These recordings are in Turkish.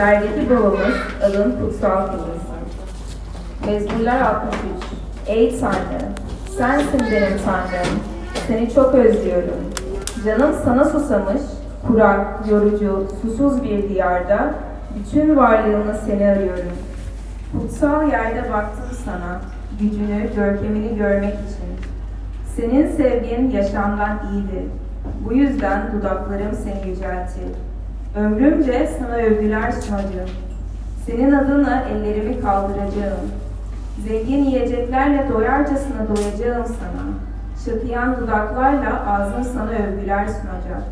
göklerdeki babamız adın kutsal kılınsın. Mezmurlar 63 Ey Tanrı, sensin benim Tanrım, seni çok özlüyorum. Canım sana susamış, kurak, yorucu, susuz bir diyarda bütün varlığımla seni arıyorum. Kutsal yerde baktım sana, gücünü, görkemini görmek için. Senin sevgin yaşamdan iyidir. Bu yüzden dudaklarım seni yüceltir. Ömrümce sana övgüler sunacağım. Senin adına ellerimi kaldıracağım. Zengin yiyeceklerle doyarcasına doyacağım sana. Çatıyan dudaklarla ağzım sana övgüler sunacak.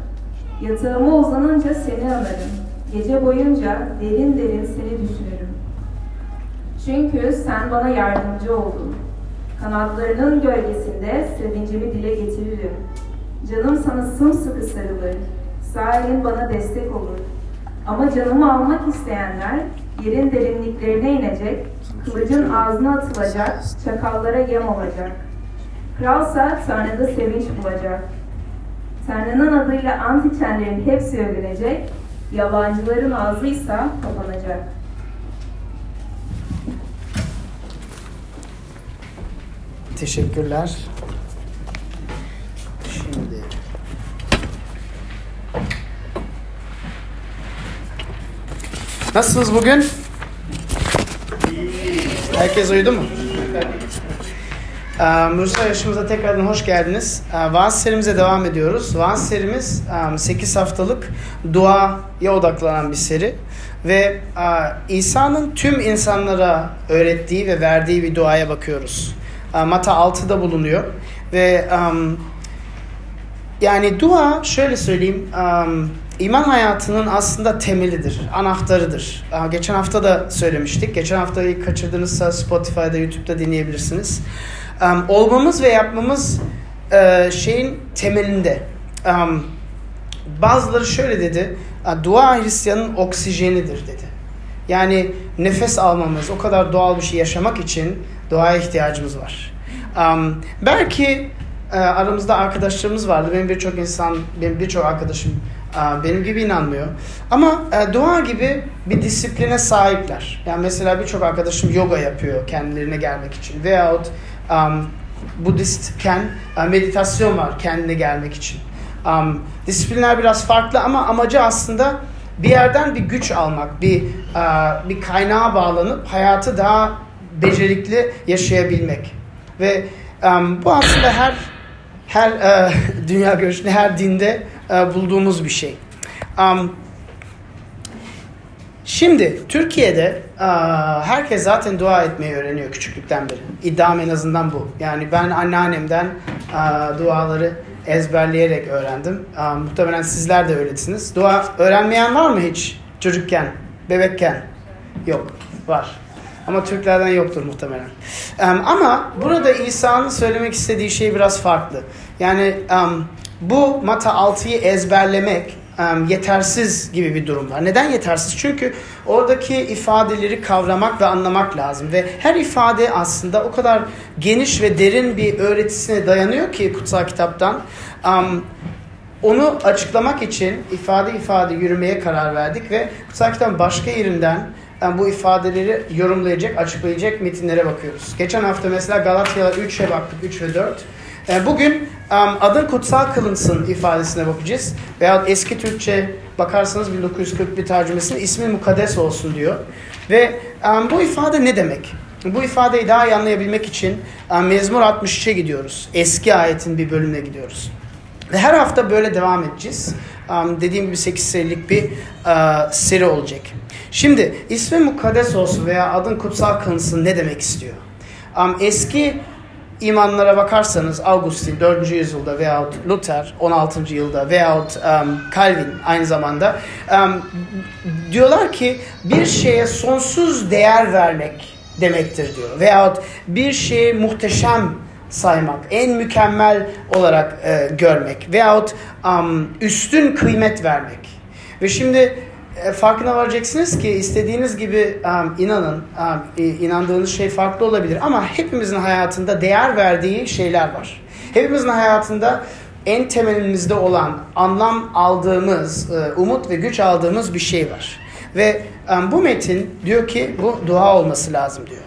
Yatağıma uzanınca seni anarım. Gece boyunca derin derin seni düşünürüm. Çünkü sen bana yardımcı oldun. Kanatlarının gölgesinde sevincimi dile getiririm. Canım sana sımsıkı sarılır. Elin bana destek olur. Ama canımı almak isteyenler yerin derinliklerine inecek, kılıcın ağzına atılacak, çakallara yem olacak. Kralsa Tanrı'da sevinç bulacak. Tanrı'nın adıyla ant içenlerin hepsi övünecek, yabancıların ağzıysa kapanacak. Teşekkürler. Nasılsınız bugün? Herkes uyudu mu? Ee, Musa yaşımıza tekrardan hoş geldiniz. Ee, Vaaz serimize devam ediyoruz. Vaaz serimiz 8 haftalık duaya odaklanan bir seri. Ve e, İsa'nın tüm insanlara öğrettiği ve verdiği bir duaya bakıyoruz. E, Mata 6'da bulunuyor. Ve um, yani dua şöyle söyleyeyim um, iman hayatının aslında temelidir, anahtarıdır. Geçen hafta da söylemiştik. Geçen haftayı kaçırdınızsa Spotify'da, YouTube'da dinleyebilirsiniz. Olmamız ve yapmamız uh, şeyin temelinde. Um, bazıları şöyle dedi, dua Hristiyanın oksijenidir dedi. Yani nefes almamız, o kadar doğal bir şey yaşamak için duaya ihtiyacımız var. Belki e, aramızda arkadaşlarımız vardı. Benim birçok insan, benim birçok arkadaşım e, benim gibi inanmıyor. Ama e, dua gibi bir disipline sahipler. Yani mesela birçok arkadaşım yoga yapıyor kendilerine gelmek için. Veyahut um, Budistken e, meditasyon var kendine gelmek için. Um, disiplinler biraz farklı ama amacı aslında bir yerden bir güç almak, bir uh, bir kaynağa bağlanıp hayatı daha becerikli yaşayabilmek. Ve um, bu aslında her her uh, dünya görüşünde, her dinde uh, bulduğumuz bir şey. Şimdi Türkiye'de uh, herkes zaten dua etmeyi öğreniyor küçüklükten beri. İddiam en azından bu. Yani ben anneannemden uh, duaları ezberleyerek öğrendim. Uh, muhtemelen sizler de öylesiniz. Dua öğrenmeyen var mı hiç çocukken, bebekken? Yok, var. Ama Türklerden yoktur muhtemelen. Ama burada İsa'nın söylemek istediği şey biraz farklı. Yani bu Mata 6'yı ezberlemek yetersiz gibi bir durum var. Neden yetersiz? Çünkü oradaki ifadeleri kavramak ve anlamak lazım. Ve her ifade aslında o kadar geniş ve derin bir öğretisine dayanıyor ki kutsal kitaptan. Onu açıklamak için ifade ifade yürümeye karar verdik ve kutsal kitabın başka yerinden bu ifadeleri yorumlayacak, açıklayacak metinlere bakıyoruz. Geçen hafta mesela Galatyalar 3'e baktık, 3 ve 4. Bugün adın kutsal kılınsın ifadesine bakacağız. Veya eski Türkçe bakarsanız 1941 tercümesinde ismi mukaddes olsun diyor. Ve bu ifade ne demek? Bu ifadeyi daha iyi anlayabilmek için Mezmur 63'e gidiyoruz. Eski ayetin bir bölümüne gidiyoruz. Ve her hafta böyle devam edeceğiz. Dediğim gibi 8 serilik bir seri olacak. Şimdi ismi mukaddes olsun veya adın kutsal kılınsın ne demek istiyor? Eski imanlara bakarsanız Augustin 4. yüzyılda veyahut Luther 16. yılda veyahut um, Calvin aynı zamanda um, diyorlar ki bir şeye sonsuz değer vermek demektir diyor. Veyahut bir şeyi muhteşem saymak, en mükemmel olarak e, görmek veyahut um, üstün kıymet vermek. Ve şimdi e, farkına varacaksınız ki istediğiniz gibi um, inanın, um, inandığınız şey farklı olabilir ama hepimizin hayatında değer verdiği şeyler var. Hepimizin hayatında en temelimizde olan anlam aldığımız, e, umut ve güç aldığımız bir şey var. Ve um, bu metin diyor ki bu dua olması lazım diyor.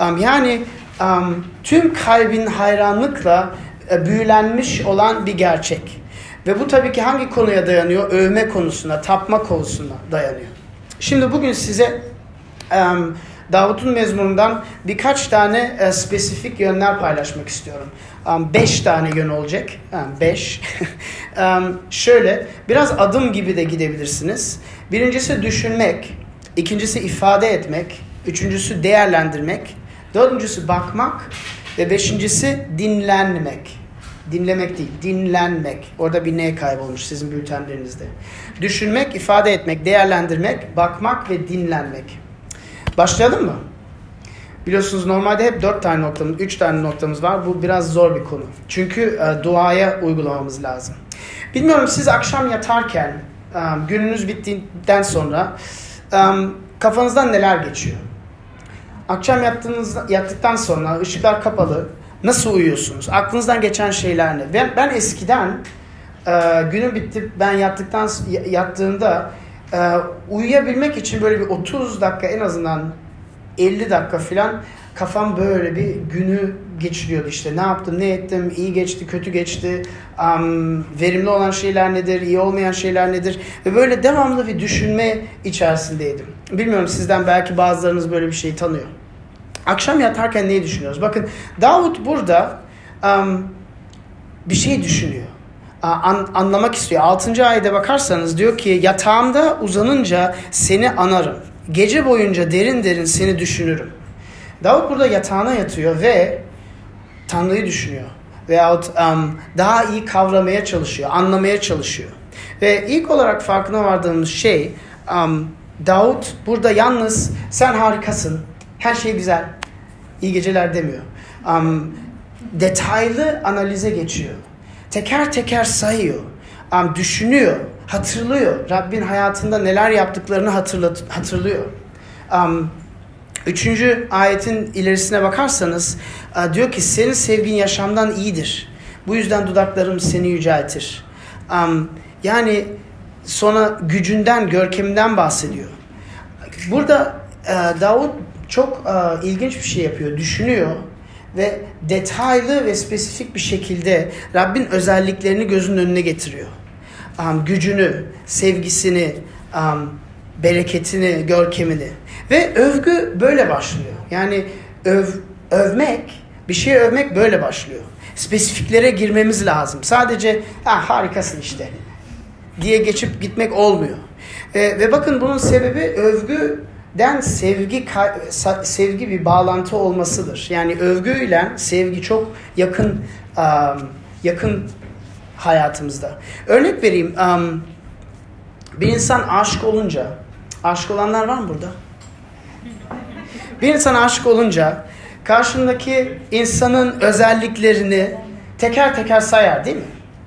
Um, yani um, tüm kalbin hayranlıkla e, büyülenmiş olan bir gerçek. Ve bu tabii ki hangi konuya dayanıyor? Övme konusuna, tapma konusuna dayanıyor. Şimdi bugün size Davut'un mezmunundan birkaç tane e, spesifik yönler paylaşmak istiyorum. Um, beş tane yön olacak. Beş. şöyle, biraz adım gibi de gidebilirsiniz. Birincisi düşünmek, ikincisi ifade etmek, üçüncüsü değerlendirmek, dördüncüsü bakmak ve beşincisi dinlenmek. Dinlemek değil, dinlenmek. Orada bir ne kaybolmuş sizin bültenlerinizde. Düşünmek, ifade etmek, değerlendirmek, bakmak ve dinlenmek. Başlayalım mı? Biliyorsunuz normalde hep dört tane noktamız, üç tane noktamız var. Bu biraz zor bir konu. Çünkü e, duaya uygulamamız lazım. Bilmiyorum siz akşam yatarken, e, gününüz bittiğinden sonra e, kafanızdan neler geçiyor? Akşam yattığınız, yattıktan sonra ışıklar kapalı, nasıl uyuyorsunuz? Aklınızdan geçen şeyler ne? Ben, ben eskiden e, günüm bitti, ben yattıktan yattığımda e, uyuyabilmek için böyle bir 30 dakika en azından 50 dakika falan kafam böyle bir günü geçiriyordu işte. Ne yaptım, ne ettim, iyi geçti, kötü geçti, um, verimli olan şeyler nedir, iyi olmayan şeyler nedir ve böyle devamlı bir düşünme içerisindeydim. Bilmiyorum sizden belki bazılarınız böyle bir şeyi tanıyor. Akşam yatarken neyi düşünüyoruz? Bakın Davut burada um, bir şey düşünüyor. An, anlamak istiyor. 6. ayete bakarsanız diyor ki yatağımda uzanınca seni anarım. Gece boyunca derin derin seni düşünürüm. Davut burada yatağına yatıyor ve Tanrı'yı düşünüyor. Veyahut um, daha iyi kavramaya çalışıyor, anlamaya çalışıyor. Ve ilk olarak farkına vardığımız şey um, Davut burada yalnız sen harikasın, her şey güzel, iyi geceler demiyor. Um, detaylı analize geçiyor. Teker teker sayıyor, um, düşünüyor, hatırlıyor. Rabbin hayatında neler yaptıklarını hatırlat, hatırlıyor. Um, üçüncü ayetin ilerisine bakarsanız uh, diyor ki senin sevgin yaşamdan iyidir. Bu yüzden dudaklarım seni yüceltir. Um, yani sonra gücünden, görkeminden bahsediyor. Burada uh, Davut çok uh, ilginç bir şey yapıyor, düşünüyor ve detaylı ve spesifik bir şekilde Rabbin özelliklerini gözünün önüne getiriyor um, gücünü, sevgisini, um, bereketini, görkemini. Ve övgü böyle başlıyor. Yani öv, övmek, bir şey övmek böyle başlıyor. Spesifiklere girmemiz lazım. Sadece ha, harikasın işte diye geçip gitmek olmuyor. E, ve bakın bunun sebebi övgüden sevgi sevgi bir bağlantı olmasıdır. Yani övgüyle sevgi çok yakın yakın hayatımızda. Örnek vereyim. Bir insan aşık olunca, aşık olanlar var mı burada? Bir insan aşık olunca karşındaki insanın özelliklerini teker teker sayar değil mi?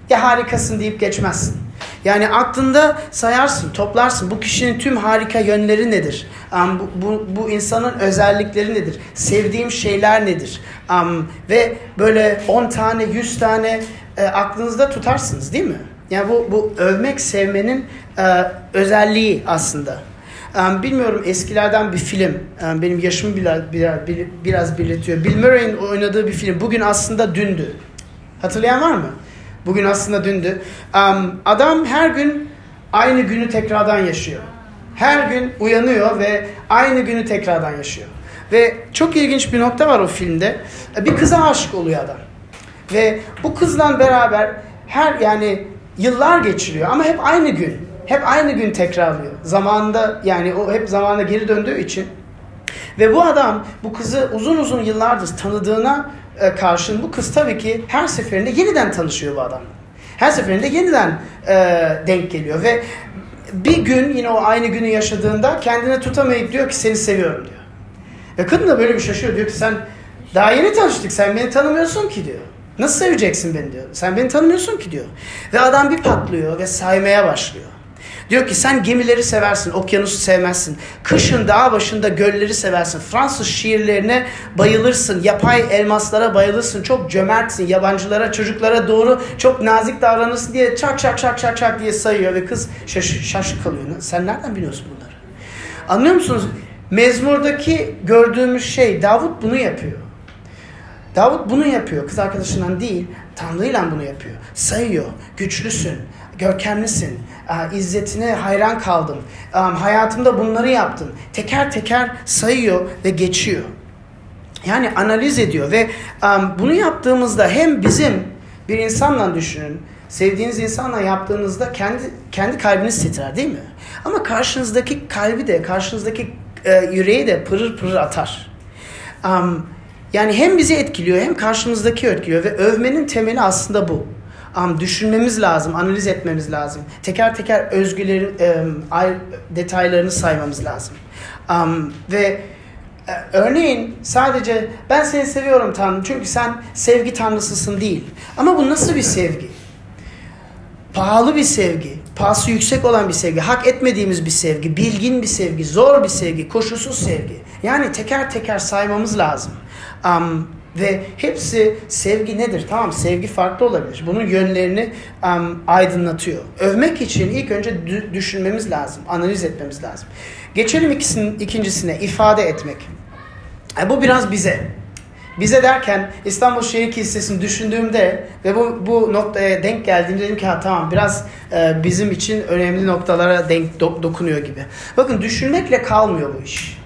Ya harikasın deyip geçmezsin. Yani aklında sayarsın, toplarsın. Bu kişinin tüm harika yönleri nedir? Um, bu, bu, bu insanın özellikleri nedir? Sevdiğim şeyler nedir? Um, ve böyle 10 tane, 100 tane e, aklınızda tutarsınız değil mi? Yani bu, bu övmek, sevmenin e, özelliği aslında. Um, bilmiyorum eskilerden bir film. Um, benim yaşımı biraz, biraz, biraz belirtiyor. Bill Murray'in oynadığı bir film. Bugün aslında dündü. Hatırlayan var mı? Bugün aslında dündü. Um, adam her gün aynı günü tekrardan yaşıyor. Her gün uyanıyor ve aynı günü tekrardan yaşıyor. Ve çok ilginç bir nokta var o filmde. Bir kıza aşık oluyor adam. Ve bu kızla beraber her yani yıllar geçiriyor ama hep aynı gün. Hep aynı gün tekrarlıyor. Zamanında yani o hep zamanda geri döndüğü için. Ve bu adam bu kızı uzun uzun yıllardır tanıdığına e, karşın bu kız tabii ki her seferinde yeniden tanışıyor bu adamla. Her seferinde yeniden e, denk geliyor ve bir gün yine o aynı günü yaşadığında kendine tutamayıp diyor ki seni seviyorum diyor. Ve kadın da böyle bir şaşırıyor. Diyor ki sen daha yeni tanıştık sen beni tanımıyorsun ki diyor. Nasıl seveceksin beni diyor. Sen beni tanımıyorsun ki diyor. Ve adam bir patlıyor ve saymaya başlıyor. Diyor ki sen gemileri seversin, okyanusu sevmezsin. Kışın dağ başında gölleri seversin. Fransız şiirlerine bayılırsın. Yapay elmaslara bayılırsın. Çok cömertsin. Yabancılara, çocuklara doğru çok nazik davranırsın diye çak çak çak çak çak diye sayıyor. Ve kız şaş şaşık kalıyor. Sen nereden biliyorsun bunları? Anlıyor musunuz? Mezmurdaki gördüğümüz şey Davut bunu yapıyor. Davut bunu yapıyor. Kız arkadaşından değil, Tanrı'yla bunu yapıyor. Sayıyor. Güçlüsün, görkemlisin, izzetine hayran kaldım. Hayatımda bunları yaptım. Teker teker sayıyor ve geçiyor. Yani analiz ediyor ve bunu yaptığımızda hem bizim bir insanla düşünün, sevdiğiniz insanla yaptığınızda kendi kendi kalbiniz titrer değil mi? Ama karşınızdaki kalbi de, karşınızdaki e, yüreği de pırır pırır atar. Yani hem bizi etkiliyor hem karşımızdaki etkiliyor ve övmenin temeli aslında bu. Düşünmemiz lazım, analiz etmemiz lazım. Teker teker özgülerin detaylarını saymamız lazım. Ve e, örneğin sadece ben seni seviyorum Tanrım çünkü sen sevgi tanrısısın değil. Ama bu nasıl bir sevgi? Pahalı bir sevgi, pahası yüksek olan bir sevgi, hak etmediğimiz bir sevgi, bilgin bir sevgi, zor bir sevgi, koşulsuz sevgi. Yani teker teker saymamız lazım. Um, ve hepsi sevgi nedir? Tamam sevgi farklı olabilir. Bunun yönlerini um, aydınlatıyor. Övmek için ilk önce düşünmemiz lazım, analiz etmemiz lazım. Geçelim ikisinin, ikincisine, ifade etmek. E, bu biraz bize. Bize derken İstanbul Şehir Kilisesi'ni düşündüğümde ve bu, bu noktaya denk geldiğimde dedim ki ha tamam biraz e, bizim için önemli noktalara denk do, dokunuyor gibi. Bakın düşünmekle kalmıyor bu iş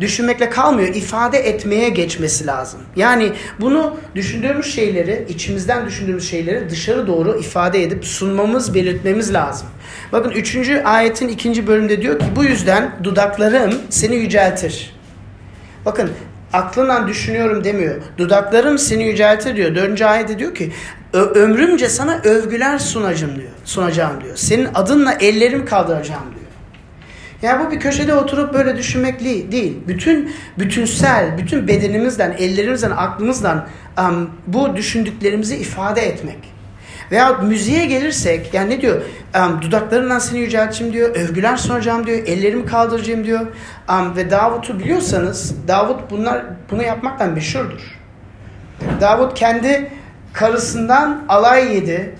düşünmekle kalmıyor, ifade etmeye geçmesi lazım. Yani bunu düşündüğümüz şeyleri, içimizden düşündüğümüz şeyleri dışarı doğru ifade edip sunmamız, belirtmemiz lazım. Bakın 3. ayetin ikinci bölümde diyor ki bu yüzden dudaklarım seni yüceltir. Bakın aklından düşünüyorum demiyor. Dudaklarım seni yüceltir diyor. Dördüncü ayette diyor ki ömrümce sana övgüler sunacağım diyor. Sunacağım diyor. Senin adınla ellerim kaldıracağım diyor. Yani bu bir köşede oturup böyle düşünmek değil. Bütün bütünsel, bütün bedenimizden, ellerimizden, aklımızdan um, bu düşündüklerimizi ifade etmek. Veya müziğe gelirsek yani ne diyor? Um, dudaklarından seni yücelteceğim diyor. Övgüler soracağım diyor. Ellerimi kaldıracağım diyor. Um, ve Davut'u biliyorsanız Davut bunlar bunu yapmaktan meşhurdur. Davut kendi karısından alay yedi.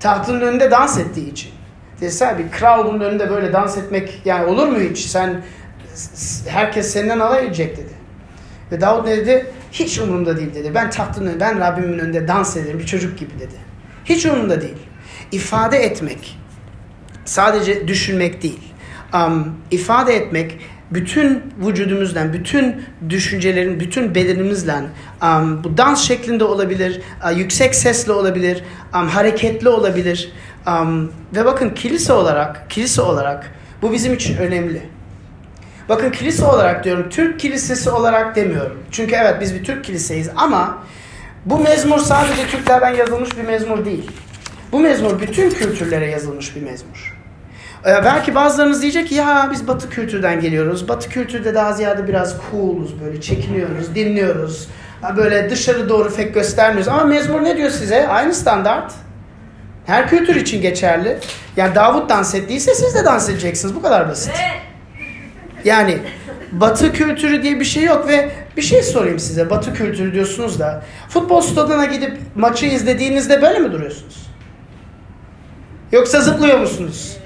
Tahtının önünde dans ettiği için. Desene bir bunun önünde böyle dans etmek yani olur mu hiç? Sen herkes senden alay edecek dedi. Ve Davud ne dedi? Hiç umurumda değil dedi. Ben tahtın önünde, ben Rabbimin önünde dans ederim bir çocuk gibi dedi. Hiç umurumda değil. İfade etmek sadece düşünmek değil. Um, ifade etmek bütün vücudumuzdan, bütün düşüncelerin, bütün bedenimizle um, bu dans şeklinde olabilir, uh, yüksek sesle olabilir, um, hareketli olabilir. Um, ve bakın kilise olarak, kilise olarak bu bizim için önemli. Bakın kilise olarak diyorum, Türk kilisesi olarak demiyorum. Çünkü evet biz bir Türk kiliseyiz ama bu mezmur sadece Türklerden yazılmış bir mezmur değil. Bu mezmur bütün kültürlere yazılmış bir mezmur. Ee, belki bazılarınız diyecek ki ya biz batı kültürden geliyoruz. Batı kültürde daha ziyade biraz cool'uz böyle çekiniyoruz, dinliyoruz. Böyle dışarı doğru pek göstermiyoruz. Ama mezmur ne diyor size? Aynı standart. Her kültür için geçerli. Yani Davut dans ettiyse siz de dans edeceksiniz. Bu kadar basit. Yani batı kültürü diye bir şey yok ve bir şey sorayım size. Batı kültürü diyorsunuz da futbol stadına gidip maçı izlediğinizde böyle mi duruyorsunuz? Yoksa zıplıyor musunuz?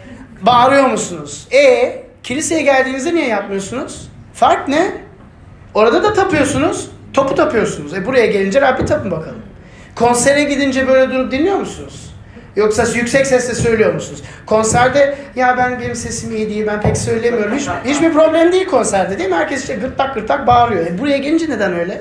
Bağırıyor musunuz? E kiliseye geldiğinizde niye yapmıyorsunuz? Fark ne? Orada da tapıyorsunuz. Topu tapıyorsunuz. E buraya gelince Rabbi tapın bakalım. Konsere gidince böyle durup dinliyor musunuz? Yoksa yüksek sesle söylüyor musunuz? Konserde ya ben benim sesim iyi değil ben pek söylemiyorum. Hiç, hiçbir problem değil konserde değil mi? Herkes işte gırtlak gırtlak bağırıyor. E buraya gelince neden öyle?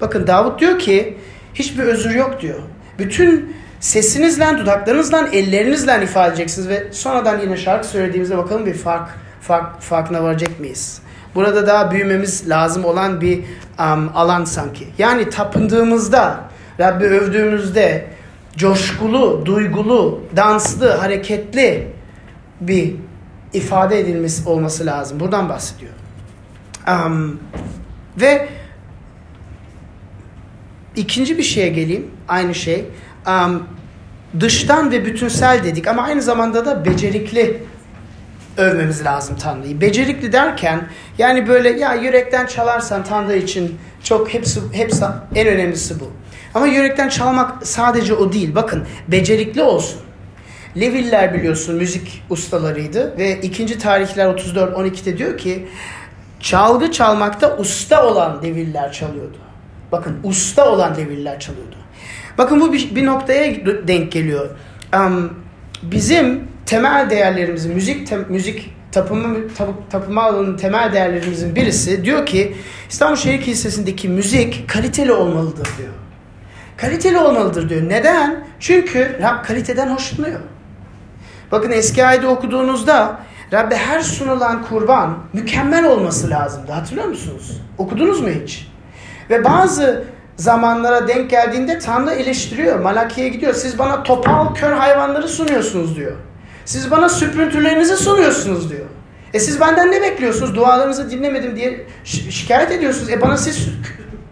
Bakın Davut diyor ki hiçbir özür yok diyor. Bütün sesinizle, dudaklarınızla, ellerinizle ifade edeceksiniz ve sonradan yine şarkı söylediğimizde bakalım bir fark, fark farkına varacak mıyız? Burada daha büyümemiz lazım olan bir um, alan sanki. Yani tapındığımızda, Rabbi övdüğümüzde coşkulu, duygulu, danslı, hareketli bir ifade edilmesi olması lazım. Buradan bahsediyor. Um, ve ikinci bir şeye geleyim. Aynı şey. Um, dıştan ve bütünsel dedik ama aynı zamanda da becerikli övmemiz lazım Tanrı'yı. Becerikli derken yani böyle ya yürekten çalarsan Tanrı için çok hepsi hepsi en önemlisi bu. Ama yürekten çalmak sadece o değil. Bakın becerikli olsun. Leviller biliyorsun müzik ustalarıydı ve ikinci tarihler 34-12'de diyor ki çalgı çalmakta usta olan Leviller çalıyordu. Bakın usta olan Leviller çalıyordu. Bakın bu bir, bir noktaya denk geliyor. Um, bizim temel değerlerimizin müzik te, müzik tapımı tap, tapıma alanının temel değerlerimizin birisi diyor ki İstanbul Şehir Kilisesi'ndeki müzik kaliteli olmalıdır diyor. Kaliteli olmalıdır diyor. Neden? Çünkü Rab kaliteden hoşlanıyor. Bakın eski ayda okuduğunuzda Rabbe her sunulan kurban mükemmel olması lazımdı. Hatırlıyor musunuz? Okudunuz mu hiç? Ve bazı zamanlara denk geldiğinde Tanrı eleştiriyor. Malaki'ye gidiyor. Siz bana topal kör hayvanları sunuyorsunuz diyor. Siz bana süprüntülerinizi sunuyorsunuz diyor. E siz benden ne bekliyorsunuz? Dualarınızı dinlemedim diye şikayet ediyorsunuz. E bana siz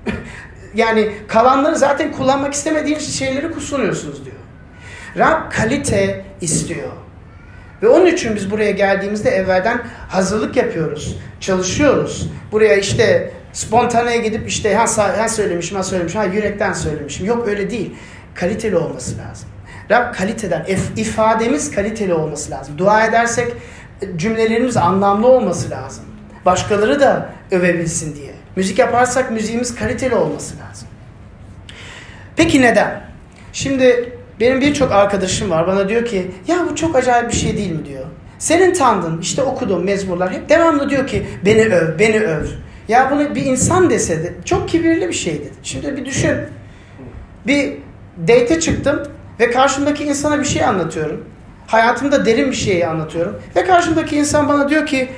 yani kalanları zaten kullanmak istemediğiniz şeyleri sunuyorsunuz diyor. Rab kalite istiyor. Ve onun için biz buraya geldiğimizde evvelden hazırlık yapıyoruz. Çalışıyoruz. Buraya işte spontaneye gidip işte ha, ha söylemişim ha söylemişim ha yürekten söylemişim. Yok öyle değil. Kaliteli olması lazım. Rab kaliteden, ifademiz kaliteli olması lazım. Dua edersek cümlelerimiz anlamlı olması lazım. Başkaları da övebilsin diye. Müzik yaparsak müziğimiz kaliteli olması lazım. Peki neden? Şimdi benim birçok arkadaşım var bana diyor ki ya bu çok acayip bir şey değil mi diyor. Senin tandın işte okudum mezmurlar hep devamlı diyor ki beni öv beni öv. Ya bunu bir insan dese de çok kibirli bir şeydi. Şimdi bir düşün. Bir date çıktım ve karşımdaki insana bir şey anlatıyorum. Hayatımda derin bir şeyi anlatıyorum. Ve karşımdaki insan bana diyor ki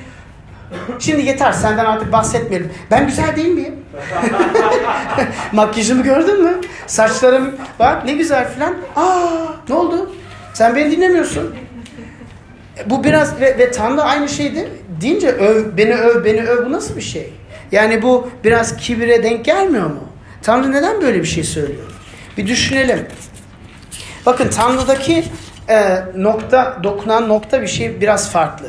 Şimdi yeter senden artık bahsetmeyelim. Ben güzel değil miyim? Makyajımı gördün mü? Saçlarım bak ne güzel filan. Aa ne oldu? Sen beni dinlemiyorsun. Bu biraz ve, ve Tanrı aynı şeydi. Deyince öv, beni öv, beni öv bu nasıl bir şey? Yani bu biraz kibire denk gelmiyor mu? Tanrı neden böyle bir şey söylüyor? Bir düşünelim. Bakın Tanrı'daki e, nokta, dokunan nokta bir şey biraz farklı.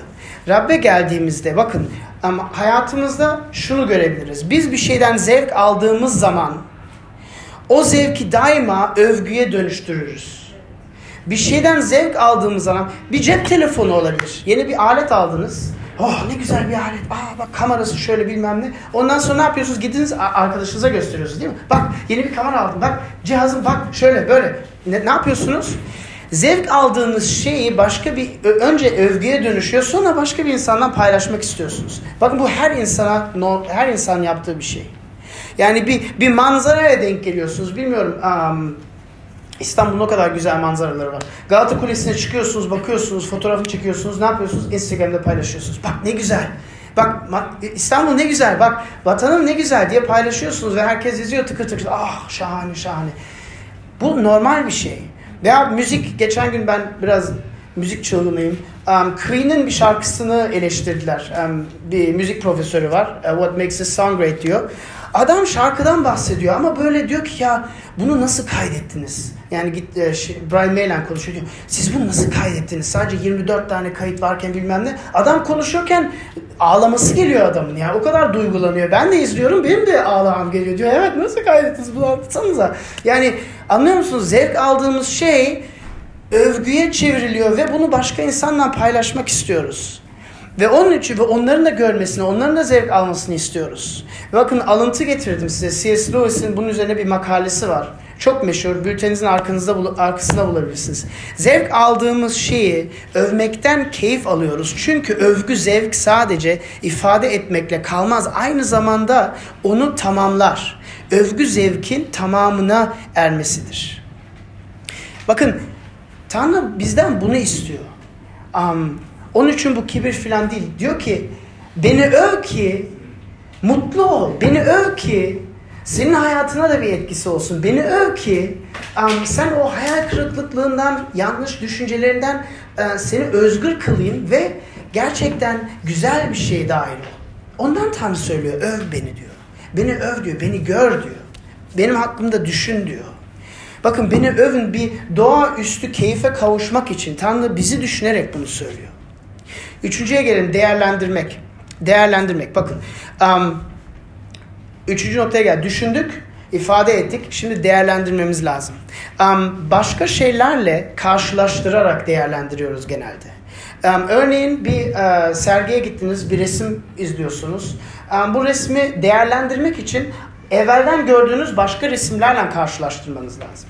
Rabbe geldiğimizde bakın ama hayatımızda şunu görebiliriz. Biz bir şeyden zevk aldığımız zaman o zevki daima övgüye dönüştürürüz. Bir şeyden zevk aldığımız zaman bir cep telefonu olabilir. Yeni bir alet aldınız. Oh ne güzel bir alet. Aa bak kamerası şöyle bilmem ne. Ondan sonra ne yapıyorsunuz? Gidiniz arkadaşınıza gösteriyorsunuz değil mi? Bak yeni bir kamera aldım. Bak cihazım bak şöyle böyle. Ne, ne yapıyorsunuz? Zevk aldığınız şeyi başka bir önce övgüye dönüşüyor sonra başka bir insandan paylaşmak istiyorsunuz. Bakın bu her insana her insan yaptığı bir şey. Yani bir bir manzaraya denk geliyorsunuz. Bilmiyorum um, İstanbul'un o kadar güzel manzaraları var. Galata Kulesi'ne çıkıyorsunuz, bakıyorsunuz, fotoğrafını çekiyorsunuz. Ne yapıyorsunuz? Instagram'da paylaşıyorsunuz. Bak ne güzel. Bak İstanbul ne güzel. Bak vatanım ne güzel diye paylaşıyorsunuz ve herkes izliyor tıkır tıkır. Ah şahane şahane. Bu normal bir şey. Veya müzik, geçen gün ben biraz müzik çılgınıyım. Um, Queen'in bir şarkısını eleştirdiler. Um, bir müzik profesörü var. Uh, What Makes a Song Great diyor. Adam şarkıdan bahsediyor ama böyle diyor ki ya bunu nasıl kaydettiniz? Yani git e, şey, Brian May'le konuşuyor diyor. Siz bunu nasıl kaydettiniz? Sadece 24 tane kayıt varken bilmem ne. Adam konuşurken ağlaması geliyor adamın ya. O kadar duygulanıyor. Ben de izliyorum benim de ağlamam geliyor diyor. Evet nasıl kaydettiniz bunu anlatsanıza. Yani anlıyor musunuz? Zevk aldığımız şey övgüye çevriliyor ve bunu başka insanla paylaşmak istiyoruz. Ve onun için ve onların da görmesini, onların da zevk almasını istiyoruz. Bakın alıntı getirdim size. C.S. Lewis'in bunun üzerine bir makalesi var. Çok meşhur. Bülteninizin arkanızda, arkasında bulabilirsiniz. Zevk aldığımız şeyi övmekten keyif alıyoruz. Çünkü övgü zevk sadece ifade etmekle kalmaz. Aynı zamanda onu tamamlar. Övgü zevkin tamamına ermesidir. Bakın Tanrı bizden bunu istiyor. Um, onun için bu kibir falan değil. Diyor ki beni öv ki mutlu ol. Beni öv ki senin hayatına da bir etkisi olsun. Beni öv ki um, sen o hayal kırıklıklığından, yanlış düşüncelerinden uh, seni özgür kılayım ve gerçekten güzel bir şey dahil ol. Ondan Tanrı söylüyor, öv beni diyor. Beni öv diyor, beni gör diyor. Benim hakkımda düşün diyor. Bakın beni övün bir doğaüstü keyfe kavuşmak için Tanrı bizi düşünerek bunu söylüyor. Üçüncüye gelin değerlendirmek. Değerlendirmek. Bakın um, üçüncü noktaya gel. Düşündük ifade ettik. Şimdi değerlendirmemiz lazım. Um, başka şeylerle karşılaştırarak değerlendiriyoruz genelde. Um, örneğin bir uh, sergiye gittiniz, bir resim izliyorsunuz. Um, bu resmi değerlendirmek için evvelden gördüğünüz başka resimlerle karşılaştırmanız lazım.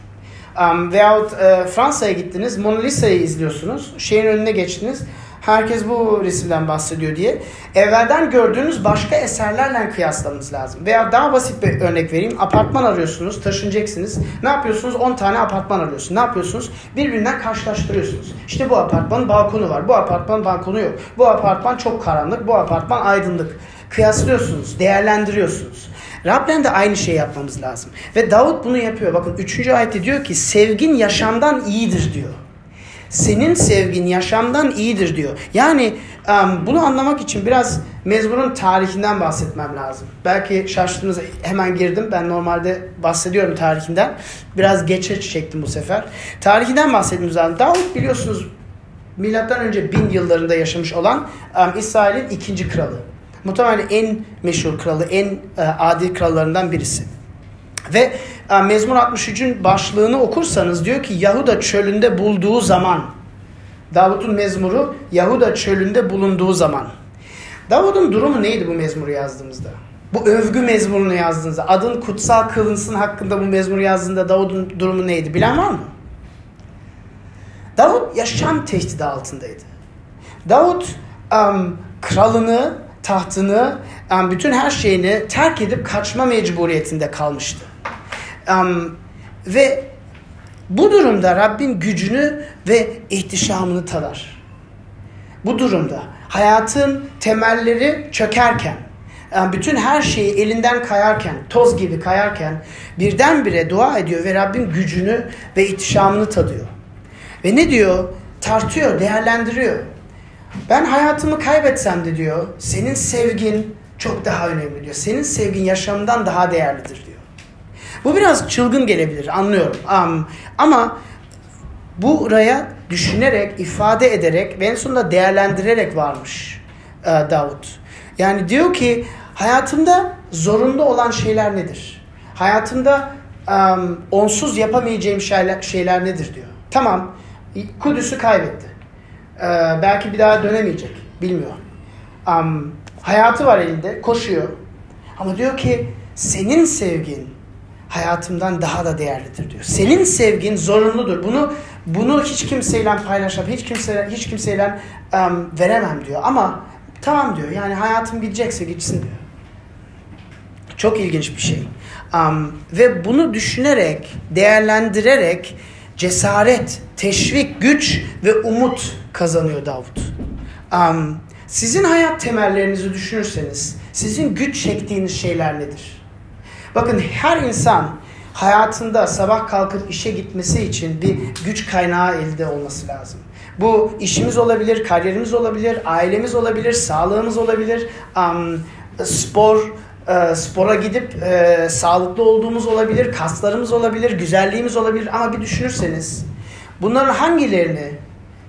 Um, veyahut uh, Fransa'ya gittiniz, Mona Lisa'yı izliyorsunuz, şeyin önüne geçtiniz. Herkes bu resimden bahsediyor diye. Evvelden gördüğünüz başka eserlerle kıyaslamanız lazım. Veya daha basit bir örnek vereyim. Apartman arıyorsunuz, taşınacaksınız. Ne yapıyorsunuz? 10 tane apartman arıyorsunuz. Ne yapıyorsunuz? Birbirinden karşılaştırıyorsunuz. İşte bu apartmanın balkonu var. Bu apartmanın balkonu yok. Bu apartman çok karanlık. Bu apartman aydınlık. Kıyaslıyorsunuz, değerlendiriyorsunuz. Rabben de aynı şeyi yapmamız lazım. Ve Davut bunu yapıyor. Bakın 3. ayette diyor ki sevgin yaşamdan iyidir diyor. Senin sevgin yaşamdan iyidir diyor. Yani bunu anlamak için biraz mezmunun tarihinden bahsetmem lazım. Belki şaştınız hemen girdim. Ben normalde bahsediyorum tarihinden. Biraz geçe çektim bu sefer. Tarihinden bahsetmemiz lazım. Davut biliyorsunuz milattan önce bin yıllarında yaşamış olan İsrail'in ikinci kralı. Muhtemelen en meşhur kralı, en uh, adil krallarından birisi. Ve e, Mezmur 63'ün başlığını okursanız diyor ki Yahuda çölünde bulduğu zaman Davut'un mezmuru Yahuda çölünde bulunduğu zaman. Davud'un durumu neydi bu mezmuru yazdığımızda? Bu övgü mezmurunu yazdığınızda, adın kutsal kılınsın hakkında bu mezmuru yazdığında Davud'un durumu neydi? Bilen var mı? Davud yaşam tehdidi altındaydı. Davud um, kralını, tahtını, um, bütün her şeyini terk edip kaçma mecburiyetinde kalmıştı. Um, ve bu durumda Rabbin gücünü ve ihtişamını tadar. Bu durumda hayatın temelleri çökerken, bütün her şeyi elinden kayarken, toz gibi kayarken birdenbire dua ediyor ve Rabbin gücünü ve ihtişamını tadıyor. Ve ne diyor? Tartıyor, değerlendiriyor. Ben hayatımı kaybetsem de diyor, senin sevgin çok daha önemli diyor. Senin sevgin yaşamdan daha değerlidir. Bu biraz çılgın gelebilir anlıyorum. Um, ama buraya düşünerek, ifade ederek ve en sonunda değerlendirerek varmış e, Davut. Yani diyor ki hayatımda zorunlu olan şeyler nedir? Hayatımda um, onsuz yapamayacağım şeyler, şeyler nedir diyor. Tamam Kudüs'ü kaybetti. Ee, belki bir daha dönemeyecek. Bilmiyor. Um, hayatı var elinde. Koşuyor. Ama diyor ki senin sevgin hayatımdan daha da değerlidir diyor. Senin sevgin zorunludur. Bunu bunu hiç kimseyle paylaşamam. Hiç kimse hiç kimseyle um, veremem diyor. Ama tamam diyor. Yani hayatım gidecekse gitsin diyor. Çok ilginç bir şey. Um, ve bunu düşünerek, değerlendirerek cesaret, teşvik, güç ve umut kazanıyor Davut. Um, sizin hayat temellerinizi düşünürseniz, sizin güç çektiğiniz şeyler nedir? Bakın her insan hayatında sabah kalkıp işe gitmesi için bir güç kaynağı elde olması lazım. Bu işimiz olabilir, kariyerimiz olabilir, ailemiz olabilir, sağlığımız olabilir, um, spor, e, spora gidip e, sağlıklı olduğumuz olabilir, kaslarımız olabilir, güzelliğimiz olabilir ama bir düşünürseniz bunların hangilerini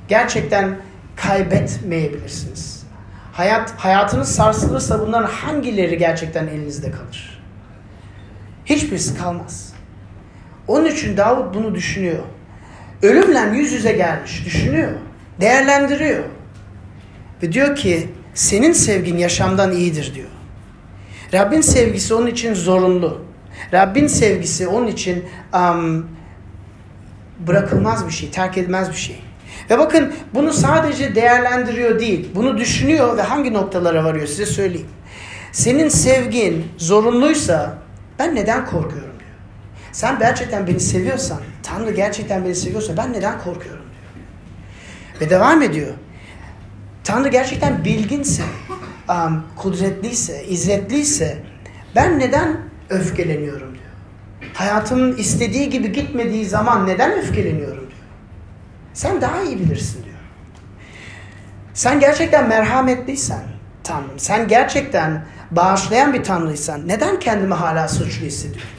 gerçekten kaybetmeyebilirsiniz? Hayat hayatınız sarsılırsa bunların hangileri gerçekten elinizde kalır? Hiçbirisi kalmaz. Onun için Davut bunu düşünüyor. Ölümle yüz yüze gelmiş, düşünüyor, değerlendiriyor. Ve diyor ki senin sevgin yaşamdan iyidir diyor. Rabbin sevgisi onun için zorunlu. Rabbin sevgisi onun için um, bırakılmaz bir şey, terk edilmez bir şey. Ve bakın bunu sadece değerlendiriyor değil, bunu düşünüyor ve hangi noktalara varıyor size söyleyeyim. Senin sevgin zorunluysa ben neden korkuyorum diyor. Sen gerçekten beni seviyorsan, Tanrı gerçekten beni seviyorsa ben neden korkuyorum diyor. Ve devam ediyor. Tanrı gerçekten bilginse, um, kudretliyse, izzetliyse ben neden öfkeleniyorum diyor. Hayatımın istediği gibi gitmediği zaman neden öfkeleniyorum diyor. Sen daha iyi bilirsin diyor. Sen gerçekten merhametliysen Tanrım, sen gerçekten bağışlayan bir Tanrıysan neden kendimi hala suçlu hissediyorum?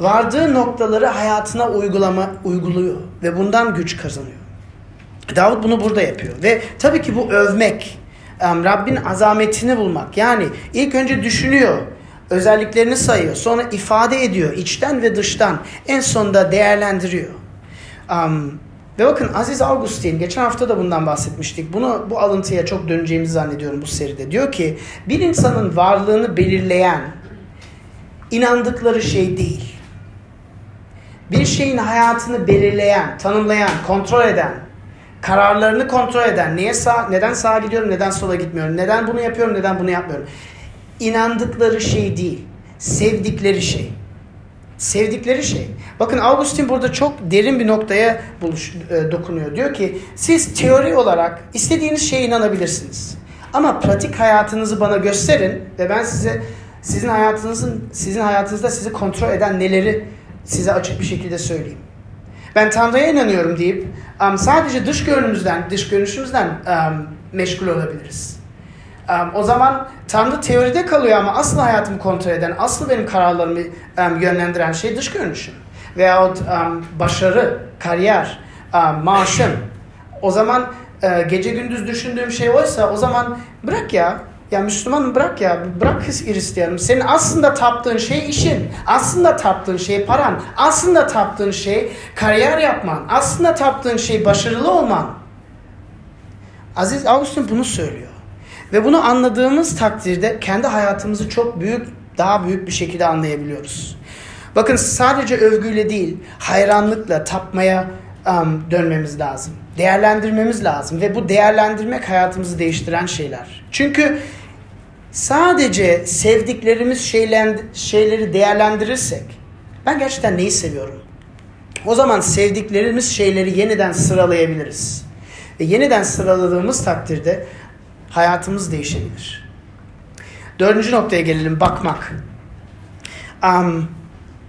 Vardığı noktaları hayatına uygulama uyguluyor ve bundan güç kazanıyor. Davut bunu burada yapıyor ve tabii ki bu övmek, Rabbin azametini bulmak. Yani ilk önce düşünüyor. özelliklerini sayıyor. Sonra ifade ediyor içten ve dıştan. En sonunda değerlendiriyor. Um, ve bakın Aziz Augustin, geçen hafta da bundan bahsetmiştik. Bunu bu alıntıya çok döneceğimizi zannediyorum bu seride. Diyor ki bir insanın varlığını belirleyen inandıkları şey değil. Bir şeyin hayatını belirleyen, tanımlayan, kontrol eden, kararlarını kontrol eden, neye sağ, neden sağa gidiyorum, neden sola gitmiyorum, neden bunu yapıyorum, neden bunu yapmıyorum. İnandıkları şey değil, sevdikleri şey. Sevdikleri şey. Bakın Augustin burada çok derin bir noktaya buluş, e, dokunuyor. Diyor ki siz teori olarak istediğiniz şeye inanabilirsiniz. Ama pratik hayatınızı bana gösterin ve ben size sizin hayatınızın sizin hayatınızda sizi kontrol eden neleri size açık bir şekilde söyleyeyim. Ben Tanrı'ya inanıyorum deyip um, sadece dış görünümüzden, dış görünüşümüzden um, meşgul olabiliriz. Um, o zaman Tanrı teoride kalıyor ama asıl hayatımı kontrol eden, asıl benim kararlarımı um, yönlendiren şey dış görünüşüm. Veyahut um, başarı, kariyer, um, maaşım. O zaman e, gece gündüz düşündüğüm şey oysa o zaman bırak ya. Ya Müslüman bırak ya. Bırak Hristiyanım. Senin aslında taptığın şey işin. Aslında taptığın şey paran. Aslında taptığın şey kariyer yapman. Aslında taptığın şey başarılı olman. Aziz Augustin bunu söylüyor. Ve bunu anladığımız takdirde kendi hayatımızı çok büyük, daha büyük bir şekilde anlayabiliyoruz. Bakın sadece övgüyle değil, hayranlıkla tapmaya um, dönmemiz lazım. Değerlendirmemiz lazım ve bu değerlendirmek hayatımızı değiştiren şeyler. Çünkü sadece sevdiklerimiz şeyleri değerlendirirsek, ben gerçekten neyi seviyorum? O zaman sevdiklerimiz şeyleri yeniden sıralayabiliriz. Ve yeniden sıraladığımız takdirde hayatımız değişebilir. Dördüncü noktaya gelelim, bakmak. Um,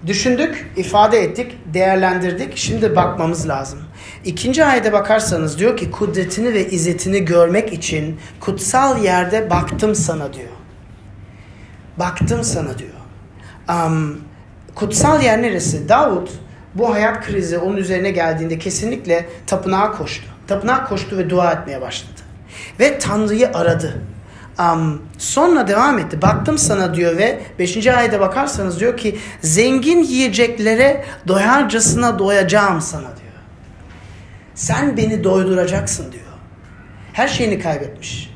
düşündük, ifade ettik, değerlendirdik. Şimdi bakmamız lazım. İkinci ayete bakarsanız diyor ki kudretini ve izzetini görmek için kutsal yerde baktım sana diyor. Baktım sana diyor. Um, kutsal yer neresi? Davut bu hayat krizi onun üzerine geldiğinde kesinlikle tapınağa koştu. Tapınağa koştu ve dua etmeye başladı. Ve Tanrı'yı aradı. Um, sonra devam etti. Baktım sana diyor ve 5. ayete bakarsanız diyor ki zengin yiyeceklere doyarcasına doyacağım sana diyor. Sen beni doyduracaksın diyor. Her şeyini kaybetmiş.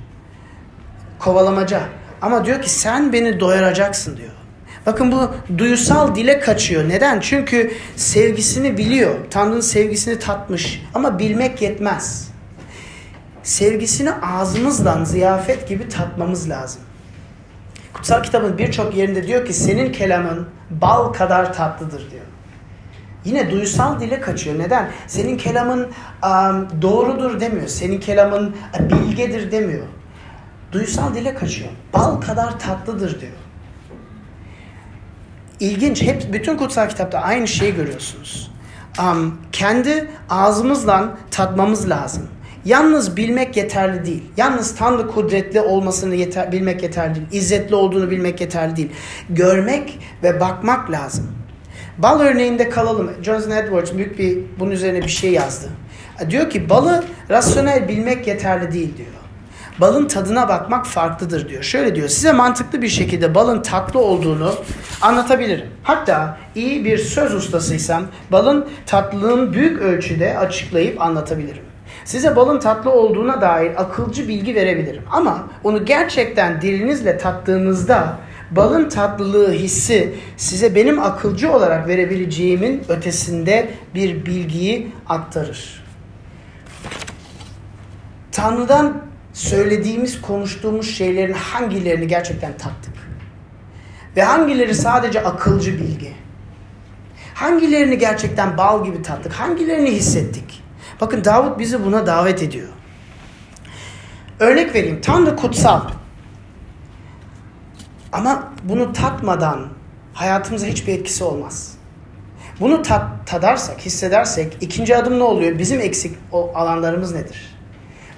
Kovalamaca. Ama diyor ki sen beni doyuracaksın diyor. Bakın bu duyusal dile kaçıyor. Neden? Çünkü sevgisini biliyor. Tanrı'nın sevgisini tatmış. Ama bilmek yetmez sevgisini ağzımızdan ziyafet gibi tatmamız lazım. Kutsal kitabın birçok yerinde diyor ki senin kelamın bal kadar tatlıdır diyor. Yine duysal dile kaçıyor. Neden? Senin kelamın um, doğrudur demiyor. Senin kelamın bilgedir demiyor. Duysal dile kaçıyor. Bal kadar tatlıdır diyor. İlginç. Hep bütün kutsal kitapta aynı şeyi görüyorsunuz. Um, kendi ağzımızla tatmamız lazım. Yalnız bilmek yeterli değil. Yalnız Tanrı kudretli olmasını yeter, bilmek yeterli değil. İzzetli olduğunu bilmek yeterli değil. Görmek ve bakmak lazım. Bal örneğinde kalalım. Jonathan Edwards büyük bir bunun üzerine bir şey yazdı. Diyor ki balı rasyonel bilmek yeterli değil diyor. Balın tadına bakmak farklıdır diyor. Şöyle diyor size mantıklı bir şekilde balın tatlı olduğunu anlatabilirim. Hatta iyi bir söz ustasıysam balın tatlılığını büyük ölçüde açıklayıp anlatabilirim. Size balın tatlı olduğuna dair akılcı bilgi verebilirim. Ama onu gerçekten dilinizle tattığınızda balın tatlılığı hissi size benim akılcı olarak verebileceğimin ötesinde bir bilgiyi aktarır. Tanrı'dan söylediğimiz, konuştuğumuz şeylerin hangilerini gerçekten tattık? Ve hangileri sadece akılcı bilgi? Hangilerini gerçekten bal gibi tattık? Hangilerini hissettik? Bakın Davut bizi buna davet ediyor. Örnek vereyim. Tanrı kutsal. Ama bunu tatmadan hayatımıza hiçbir etkisi olmaz. Bunu tat, tadarsak, hissedersek ikinci adım ne oluyor? Bizim eksik alanlarımız nedir?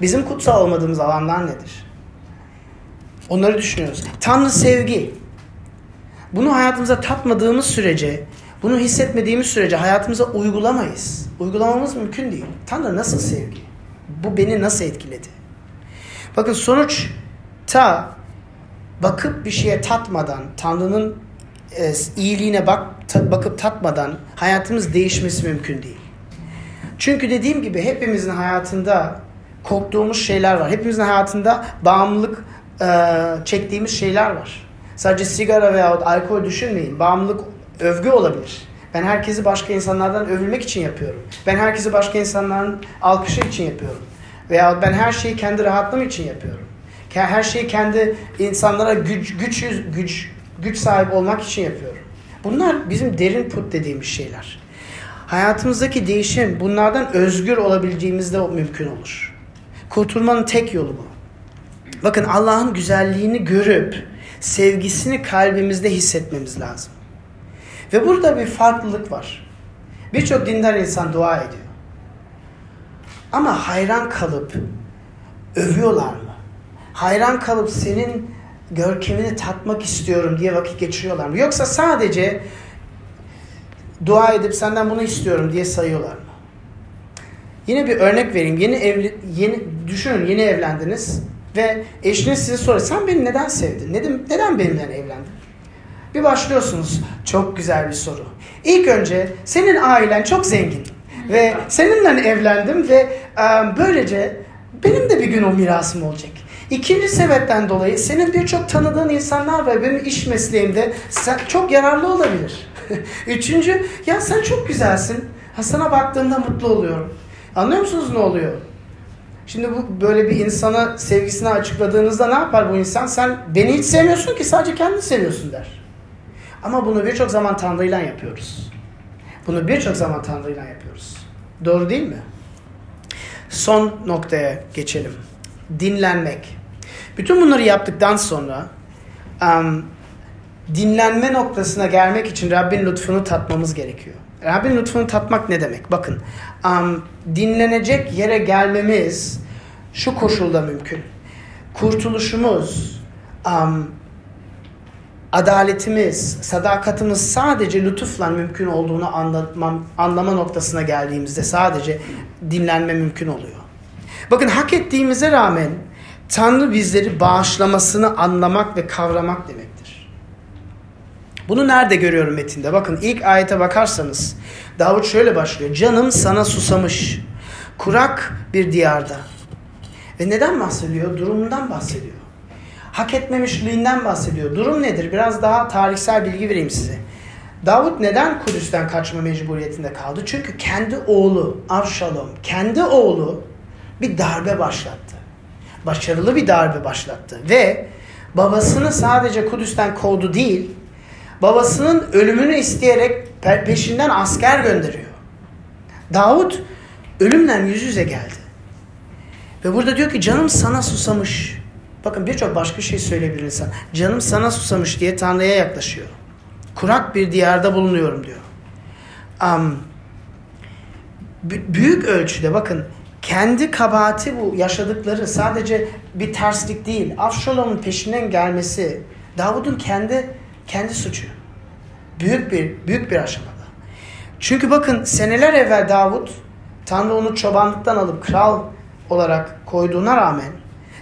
Bizim kutsal olmadığımız alanlar nedir? Onları düşünüyoruz. Tanrı sevgi. Bunu hayatımıza tatmadığımız sürece bunu hissetmediğimiz sürece hayatımıza uygulamayız. Uygulamamız mümkün değil. Tanrı nasıl sevgi? Bu beni nasıl etkiledi? Bakın sonuçta bakıp bir şeye tatmadan, Tanrı'nın e, iyiliğine bak, ta, bakıp tatmadan hayatımız değişmesi mümkün değil. Çünkü dediğim gibi hepimizin hayatında korktuğumuz şeyler var. Hepimizin hayatında bağımlılık e, çektiğimiz şeyler var. Sadece sigara veya alkol düşünmeyin. Bağımlılık övgü olabilir. Ben herkesi başka insanlardan övülmek için yapıyorum. Ben herkesi başka insanların alkışı için yapıyorum. Veya ben her şeyi kendi rahatlığım için yapıyorum. Her şeyi kendi insanlara güç, güç, güç, güç sahibi olmak için yapıyorum. Bunlar bizim derin put dediğimiz şeyler. Hayatımızdaki değişim bunlardan özgür olabileceğimizde mümkün olur. Kurtulmanın tek yolu bu. Bakın Allah'ın güzelliğini görüp sevgisini kalbimizde hissetmemiz lazım. Ve burada bir farklılık var. Birçok dindar insan dua ediyor. Ama hayran kalıp övüyorlar mı? Hayran kalıp senin görkemini tatmak istiyorum diye vakit geçiriyorlar mı? Yoksa sadece dua edip senden bunu istiyorum diye sayıyorlar mı? Yine bir örnek vereyim. Yeni evli yeni düşünün yeni evlendiniz ve eşiniz size soruyor. Sen beni neden sevdin? Neden neden benimle evlendin? Bir başlıyorsunuz. Çok güzel bir soru. İlk önce senin ailen çok zengin ve seninle evlendim ve böylece benim de bir gün o mirasım olacak. İkinci sebepten dolayı senin birçok tanıdığın insanlar var. Benim iş mesleğimde sen çok yararlı olabilir. Üçüncü, ya sen çok güzelsin. Ha sana baktığımda mutlu oluyorum. Anlıyor musunuz ne oluyor? Şimdi bu böyle bir insana sevgisini açıkladığınızda ne yapar bu insan? Sen beni hiç sevmiyorsun ki sadece kendini seviyorsun der. Ama bunu birçok zaman Tanrı'yla yapıyoruz. Bunu birçok zaman Tanrı'yla yapıyoruz. Doğru değil mi? Son noktaya geçelim. Dinlenmek. Bütün bunları yaptıktan sonra um, dinlenme noktasına gelmek için Rabbin lütfunu tatmamız gerekiyor. Rabbin lütfunu tatmak ne demek? Bakın um, dinlenecek yere gelmemiz şu koşulda mümkün. Kurtuluşumuz, um, adaletimiz, sadakatimiz sadece lütufla mümkün olduğunu anlatmam, anlama noktasına geldiğimizde sadece dinlenme mümkün oluyor. Bakın hak ettiğimize rağmen Tanrı bizleri bağışlamasını anlamak ve kavramak demektir. Bunu nerede görüyorum metinde? Bakın ilk ayete bakarsanız Davut şöyle başlıyor. Canım sana susamış. Kurak bir diyarda. Ve neden bahsediyor? Durumundan bahsediyor. Hak etmemişliğinden bahsediyor. Durum nedir? Biraz daha tarihsel bilgi vereyim size. Davut neden Kudüs'ten kaçma mecburiyetinde kaldı? Çünkü kendi oğlu Avşalom, kendi oğlu bir darbe başlattı başarılı bir darbe başlattı. Ve babasını sadece Kudüs'ten kovdu değil, babasının ölümünü isteyerek peşinden asker gönderiyor. Davut ölümle yüz yüze geldi. Ve burada diyor ki canım sana susamış. Bakın birçok başka şey söyleyebilir insan. Canım sana susamış diye Tanrı'ya yaklaşıyor. Kurak bir diyarda bulunuyorum diyor. Um, büyük ölçüde bakın kendi kabahati bu yaşadıkları sadece bir terslik değil. Avşalom'un peşinden gelmesi Davud'un kendi kendi suçu. Büyük bir büyük bir aşamada. Çünkü bakın seneler evvel Davud Tanrı onu çobanlıktan alıp kral olarak koyduğuna rağmen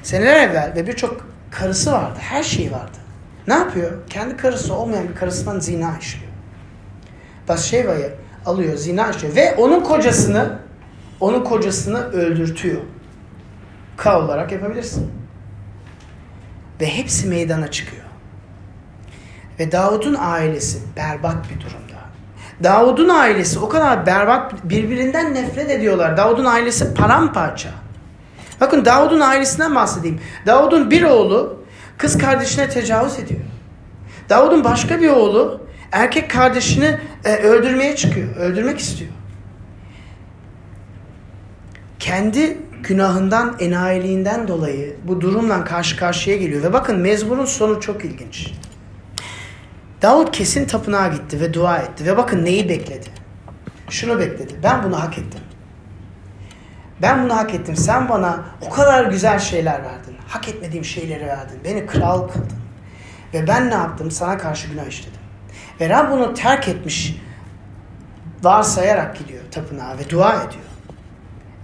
seneler evvel ve birçok karısı vardı. Her şeyi vardı. Ne yapıyor? Kendi karısı olmayan bir karısından zina işliyor. Bathsheba'yı alıyor, zina işliyor. Ve onun kocasını onun kocasını öldürtüyor. Ka olarak yapabilirsin. Ve hepsi meydana çıkıyor. Ve Davud'un ailesi berbat bir durumda. Davud'un ailesi o kadar berbat birbirinden nefret ediyorlar. Davud'un ailesi paramparça. Bakın Davud'un ailesinden bahsedeyim. Davud'un bir oğlu kız kardeşine tecavüz ediyor. Davud'un başka bir oğlu erkek kardeşini e, öldürmeye çıkıyor. Öldürmek istiyor kendi günahından, enayiliğinden dolayı bu durumla karşı karşıya geliyor. Ve bakın mezmunun sonu çok ilginç. Davut kesin tapınağa gitti ve dua etti. Ve bakın neyi bekledi? Şunu bekledi. Ben bunu hak ettim. Ben bunu hak ettim. Sen bana o kadar güzel şeyler verdin. Hak etmediğim şeyleri verdin. Beni kral kıldın. Ve ben ne yaptım? Sana karşı günah işledim. Ve Rab bunu terk etmiş varsayarak gidiyor tapınağa ve dua ediyor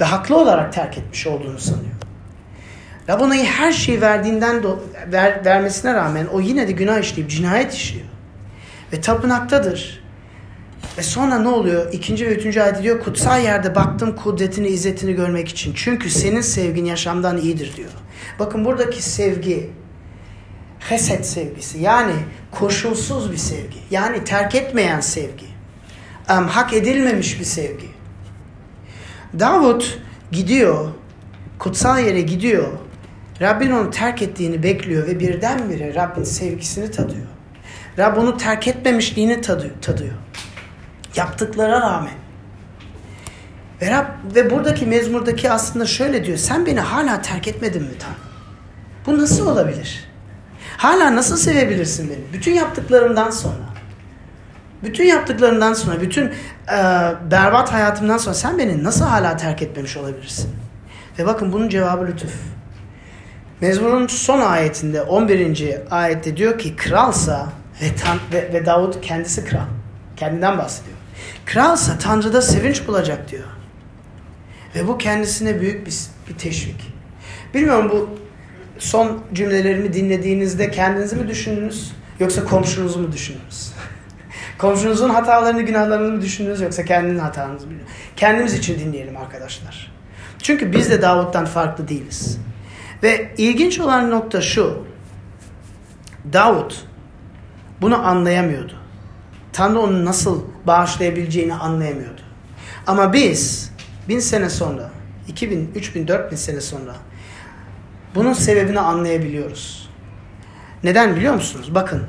ve haklı olarak terk etmiş olduğunu sanıyor. Rab ona her şeyi verdiğinden do- ver, vermesine rağmen o yine de günah işleyip cinayet işliyor. Ve tapınaktadır. Ve sonra ne oluyor? İkinci ve üçüncü ayet diyor kutsal yerde baktım kudretini, izzetini görmek için. Çünkü senin sevgin yaşamdan iyidir diyor. Bakın buradaki sevgi heset sevgisi yani koşulsuz bir sevgi. Yani terk etmeyen sevgi. Um, hak edilmemiş bir sevgi. Davut gidiyor, kutsal yere gidiyor. Rabbin onu terk ettiğini bekliyor ve birdenbire Rabbin sevgisini tadıyor. Rab onu terk etmemişliğini tadıyor. tadıyor. Yaptıklara rağmen. Ve, Rab, ve buradaki mezmurdaki aslında şöyle diyor. Sen beni hala terk etmedin mi Tanrım? Bu nasıl olabilir? Hala nasıl sevebilirsin beni? Bütün yaptıklarımdan sonra. Bütün yaptıklarımdan sonra, bütün e, berbat hayatımdan sonra sen beni nasıl hala terk etmemiş olabilirsin? Ve bakın bunun cevabı lütuf. Mezmurun son ayetinde 11. ayette diyor ki kralsa ve, tan ve, ve Davut kendisi kral. Kendinden bahsediyor. Kralsa Tanrı'da sevinç bulacak diyor. Ve bu kendisine büyük bir, bir teşvik. Bilmiyorum bu son cümlelerimi dinlediğinizde kendinizi mi düşündünüz yoksa komşunuzu mu düşündünüz? Komşunuzun hatalarını, günahlarını mı düşündünüz yoksa kendinin hatanızı mı? Kendimiz için dinleyelim arkadaşlar. Çünkü biz de Davut'tan farklı değiliz. Ve ilginç olan nokta şu. Davut bunu anlayamıyordu. Tanrı onu nasıl bağışlayabileceğini anlayamıyordu. Ama biz bin sene sonra, 2000, 3000, 4000 sene sonra bunun sebebini anlayabiliyoruz. Neden biliyor musunuz? Bakın.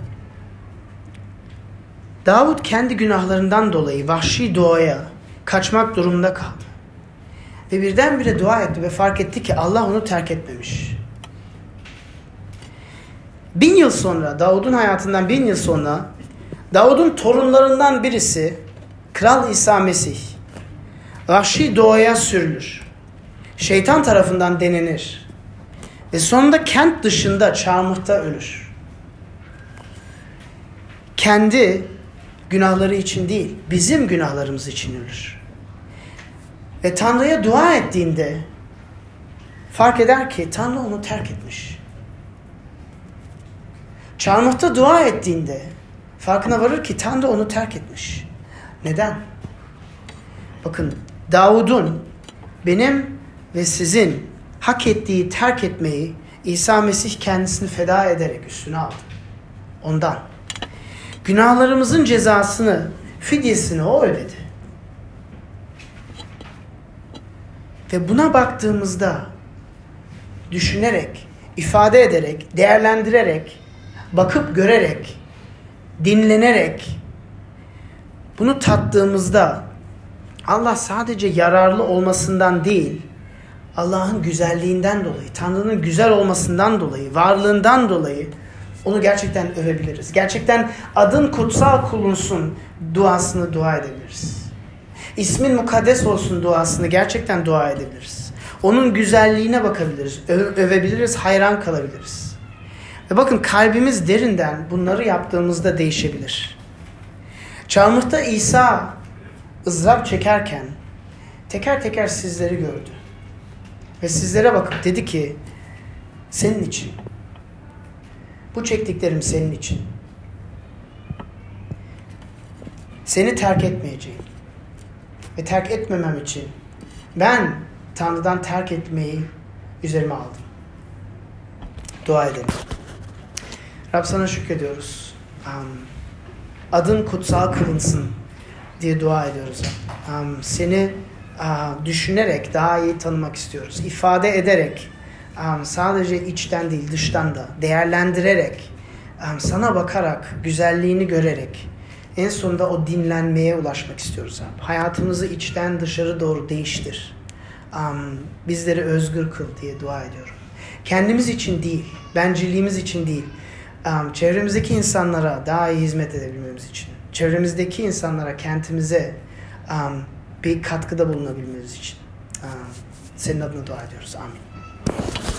Davut kendi günahlarından dolayı vahşi doğaya kaçmak durumunda kaldı. Ve birdenbire dua etti ve fark etti ki Allah onu terk etmemiş. Bin yıl sonra, Davud'un hayatından bin yıl sonra Davud'un torunlarından birisi Kral İsa Mesih vahşi doğaya sürülür. Şeytan tarafından denenir. Ve sonunda kent dışında çarmıhta ölür. Kendi günahları için değil, bizim günahlarımız için ölür. Ve Tanrı'ya dua ettiğinde fark eder ki Tanrı onu terk etmiş. Çarmıhta dua ettiğinde farkına varır ki Tanrı onu terk etmiş. Neden? Bakın Davud'un benim ve sizin hak ettiği terk etmeyi İsa Mesih kendisini feda ederek üstüne aldı. Ondan. Günahlarımızın cezasını, fidyesini o ödedi. Ve buna baktığımızda düşünerek, ifade ederek, değerlendirerek, bakıp görerek, dinlenerek bunu tattığımızda Allah sadece yararlı olmasından değil, Allah'ın güzelliğinden dolayı, Tanrı'nın güzel olmasından dolayı, varlığından dolayı onu gerçekten övebiliriz. Gerçekten adın kutsal kulunsun duasını dua edebiliriz. İsmin mukaddes olsun duasını gerçekten dua edebiliriz. Onun güzelliğine bakabiliriz, övebiliriz, hayran kalabiliriz. Ve bakın kalbimiz derinden bunları yaptığımızda değişebilir. Çarmıhta İsa ızdırap çekerken teker teker sizleri gördü. Ve sizlere bakıp dedi ki senin için bu çektiklerim senin için. Seni terk etmeyeceğim. Ve terk etmemem için ben Tanrı'dan terk etmeyi üzerime aldım. Dua edelim. Rab sana şükrediyoruz. Um, adın kutsal kılınsın diye dua ediyoruz. Um, seni uh, düşünerek daha iyi tanımak istiyoruz. İfade ederek um, sadece içten değil dıştan da değerlendirerek um, sana bakarak güzelliğini görerek en sonunda o dinlenmeye ulaşmak istiyoruz abi. Hayatımızı içten dışarı doğru değiştir. Um, bizleri özgür kıl diye dua ediyorum. Kendimiz için değil, bencilliğimiz için değil, um, çevremizdeki insanlara daha iyi hizmet edebilmemiz için, çevremizdeki insanlara, kentimize um, bir katkıda bulunabilmemiz için. Um, senin adına dua ediyoruz. Amin.